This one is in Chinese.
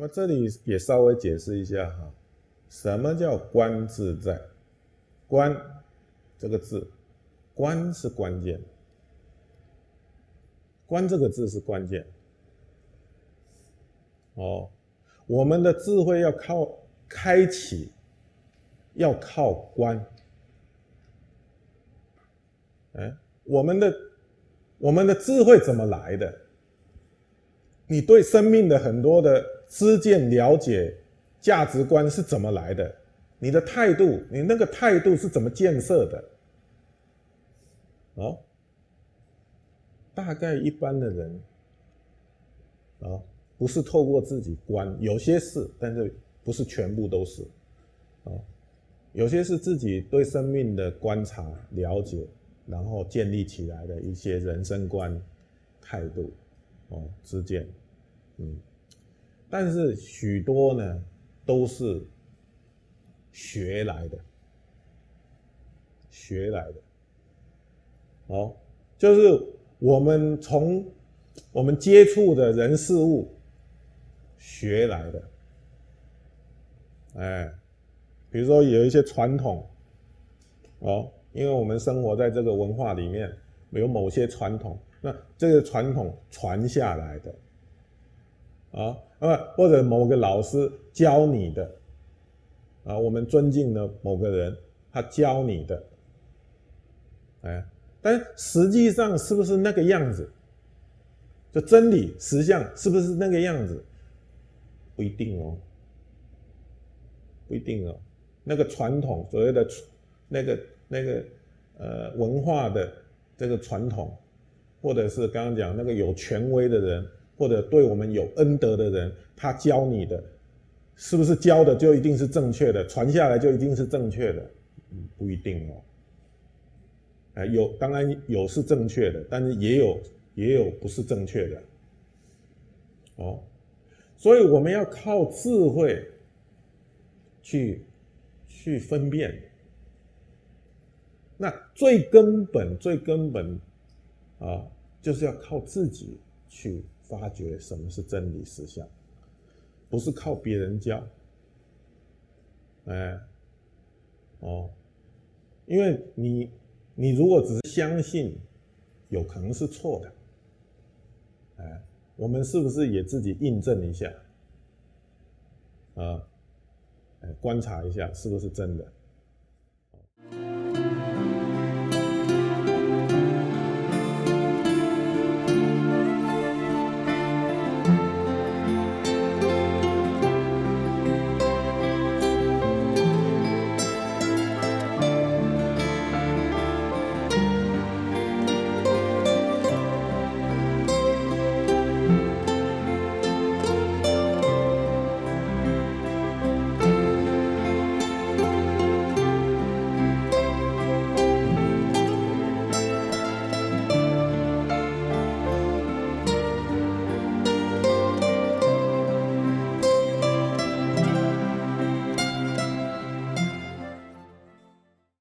那么这里也稍微解释一下哈，什么叫观自在？观这个字，观是关键，观这个字是关键。哦，我们的智慧要靠开启，要靠观。哎，我们的我们的智慧怎么来的？你对生命的很多的知见、了解、价值观是怎么来的？你的态度，你那个态度是怎么建设的？哦，大概一般的人，啊，不是透过自己观，有些是，但是不是全部都是，啊，有些是自己对生命的观察、了解，然后建立起来的一些人生观、态度。哦，之间，嗯，但是许多呢都是学来的，学来的，哦，就是我们从我们接触的人事物学来的，哎，比如说有一些传统，哦，因为我们生活在这个文化里面，有某些传统。那这个传统传下来的，啊，那么或者某个老师教你的，啊，我们尊敬的某个人，他教你的，哎，但实际上是不是那个样子？就真理实相是不是那个样子？不一定哦，不一定哦。那个传统所谓的那个那个呃文化的这个传统。或者是刚刚讲那个有权威的人，或者对我们有恩德的人，他教你的，是不是教的就一定是正确的？传下来就一定是正确的？嗯，不一定哦。哎，有当然有是正确的，但是也有也有不是正确的。哦，所以我们要靠智慧去去分辨。那最根本最根本。啊，就是要靠自己去发掘什么是真理实相，不是靠别人教。哎，哦，因为你你如果只是相信，有可能是错的。哎，我们是不是也自己印证一下？啊，哎，观察一下是不是真的？